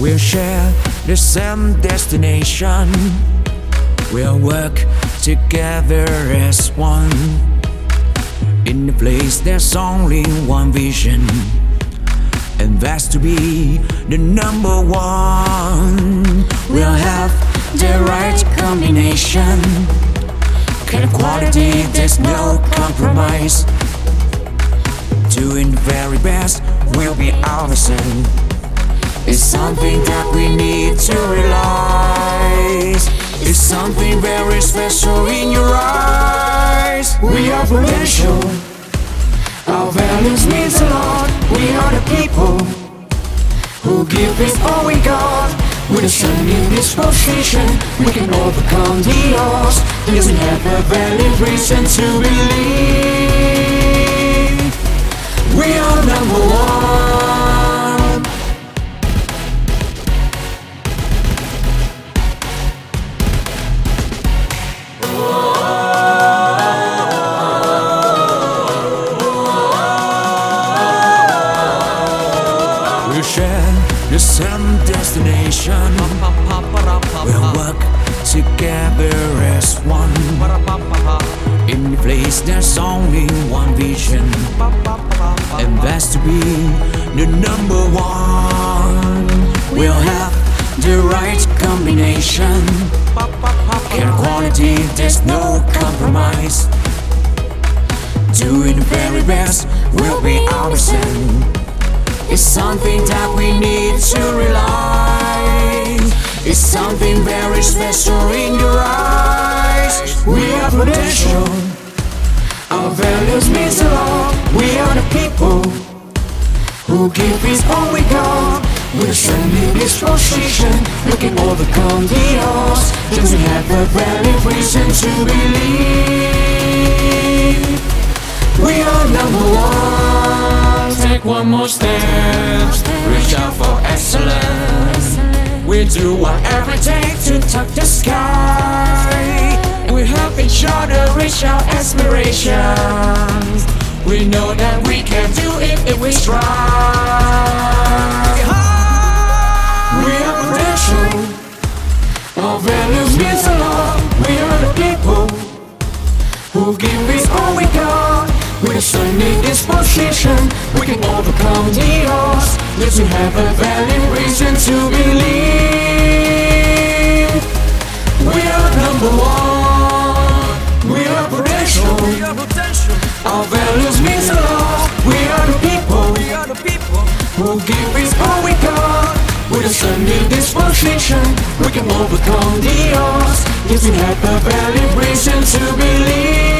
We'll share the same destination. We'll work together as one. In the place there's only one vision, and that's to be the number one. We'll have the right combination, kind of quality, there's no compromise. Doing the very best we'll be our mission. It's something that we need to realize. It's something very special in your eyes. We are Prudential. Our values means a lot. We are the people who give it all we got. With a sunny disposition, we can overcome the odds. Doesn't have a valid reason to believe. Same destination. We'll work together as one. In place there's only one vision, and that's to be the number one. We'll have the right combination. In quality, there's no compromise. Doing the very best will be our mission. It's something that we need to realize. It's something very special in your eyes. We are Prudential. Our values means a lot. We are the people who give it all we got. A friendly disposition, we can overcome the odds. Doesn't have a valid reason to believe. We are number one. Take one more step. Reach out for excellence. We do whatever it takes to touch the sky. And we help each other reach our aspirations. We know that we can do it if we strive. We are Prudential. Our values means a lot. We are the people who give it all we got. With a sunny disposition, we can overcome the odds. Yes, we have a valid reason to believe. We are number one. We are Prudential. Our values means a lot. We are the people who give it all we got. With a sunny disposition, we can overcome the odds. Yes, we have a valid reason to believe.